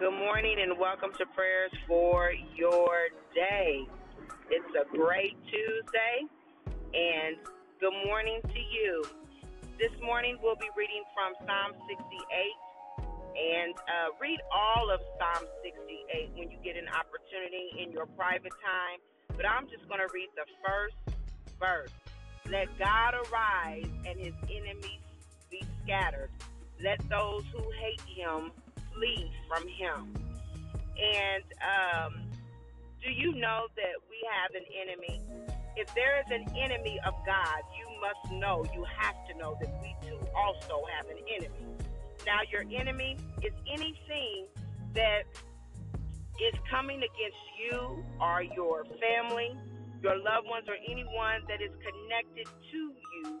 Good morning and welcome to prayers for your day. It's a great Tuesday and good morning to you. This morning we'll be reading from Psalm 68 and uh, read all of Psalm 68 when you get an opportunity in your private time. But I'm just going to read the first verse. Let God arise and his enemies be scattered. Let those who hate him flee from him. And um, do you know that we have an enemy? If there is an enemy of God, you must know, you have to know that we too also have an enemy. Now, your enemy is anything that is coming against you or your family, your loved ones, or anyone that is connected to you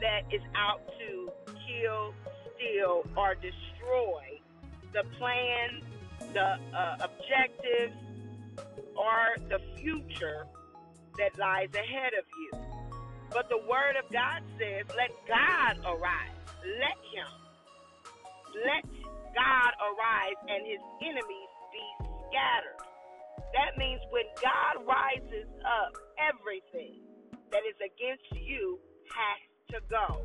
that is out to kill, steal, or destroy the plan, the uh, objectives, or the future that lies ahead of you. But the Word of God says, let God arise. Let Him. Let God arise and His enemies be scattered. That means when God rises up, everything that is against you has to go.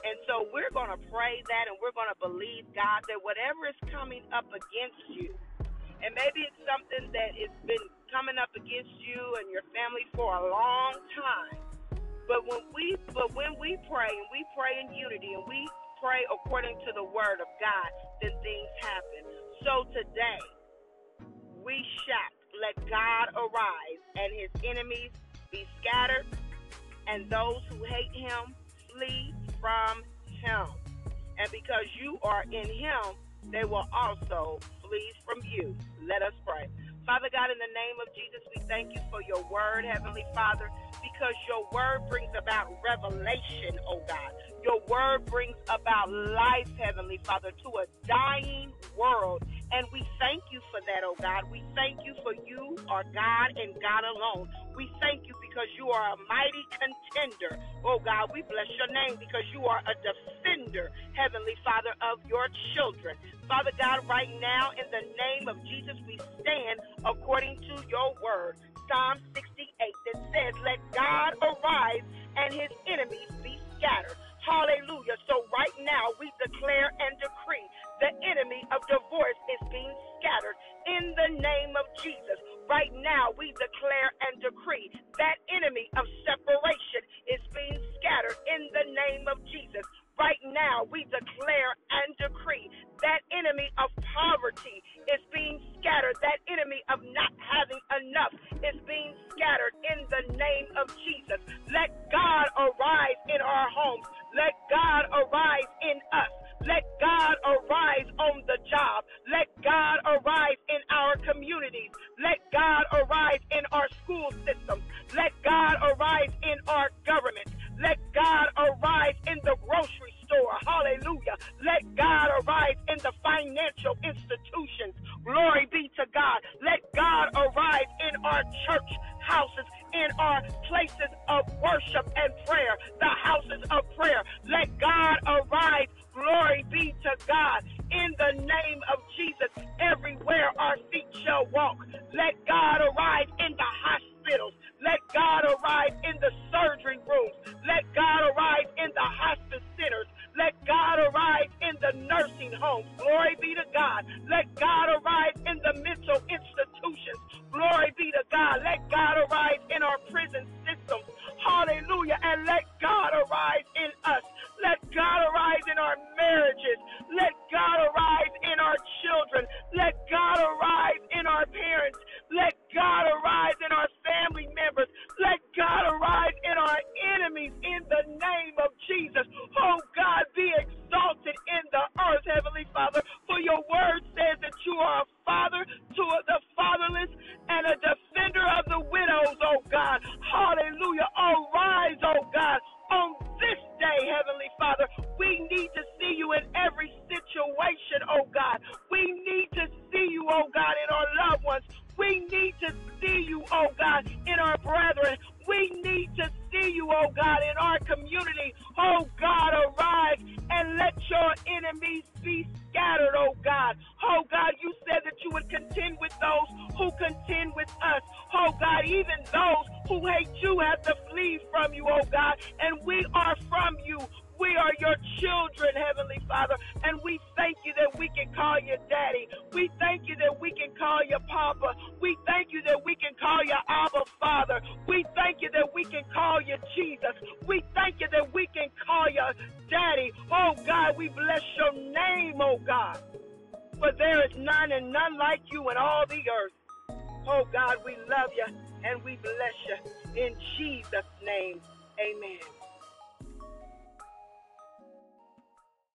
And so we're going to pray that and we're going to believe, God, that whatever is coming up against you, and maybe it's something that has been coming up against you and your family for a long time. But when we but when we pray and we pray in unity and we pray according to the word of God, then things happen. So today we shout, let God arise and his enemies be scattered, and those who hate him flee from him. And because you are in him, they will also flee from you. Let us pray. Father God, in the name of Jesus, we thank you for your word, Heavenly Father, because your word brings about revelation, oh God. Your word brings about life, Heavenly Father, to a dying world. And we thank you for that, oh God. We thank you for you are God and God alone. We thank you because you are a mighty contender. Oh God, we bless your name because you are a defender, Heavenly Father, of your children. Father God, right now, in the name of Jesus, we stand according to your word. Psalm 68 that says, Let God arise and his enemies and decree that enemy of separation is being scattered in the name of Jesus. Right now we declare and decree that enemy of poverty is being scattered. That enemy of not having enough is being scattered in the name of Jesus. Let God arise in our homes. Let God arise our government. Let God arise in the grocery store. Hallelujah. Let God arise in the financial institutions. Glory be to God. Let God arise in our church houses, in our places of worship and prayer, the houses of prayer. Let God arise. Glory be to God. In the name of Jesus, everywhere our feet shall walk. Let God arise in the hospitals. Let God arrive in the surgery rooms. Let God arrive in the hospice centers. Let God arrive in the nursing homes. Glory be to God. Let God arise see you, oh God, in our brethren. We need to see you, oh God, in our community. Oh God, arise and let your enemies be scattered, oh God. Oh God, you said that you would contend with those who contend with us. Oh God, even those who hate you have to flee from you, oh God. And we are from you. We are your children, Heavenly Father, and we thank you that we can call you Daddy. We thank you that we can call you Jesus. We thank you that we can call you Daddy. Oh God, we bless your name, oh God. For there is none and none like you in all the earth. Oh God, we love you and we bless you. In Jesus' name, amen.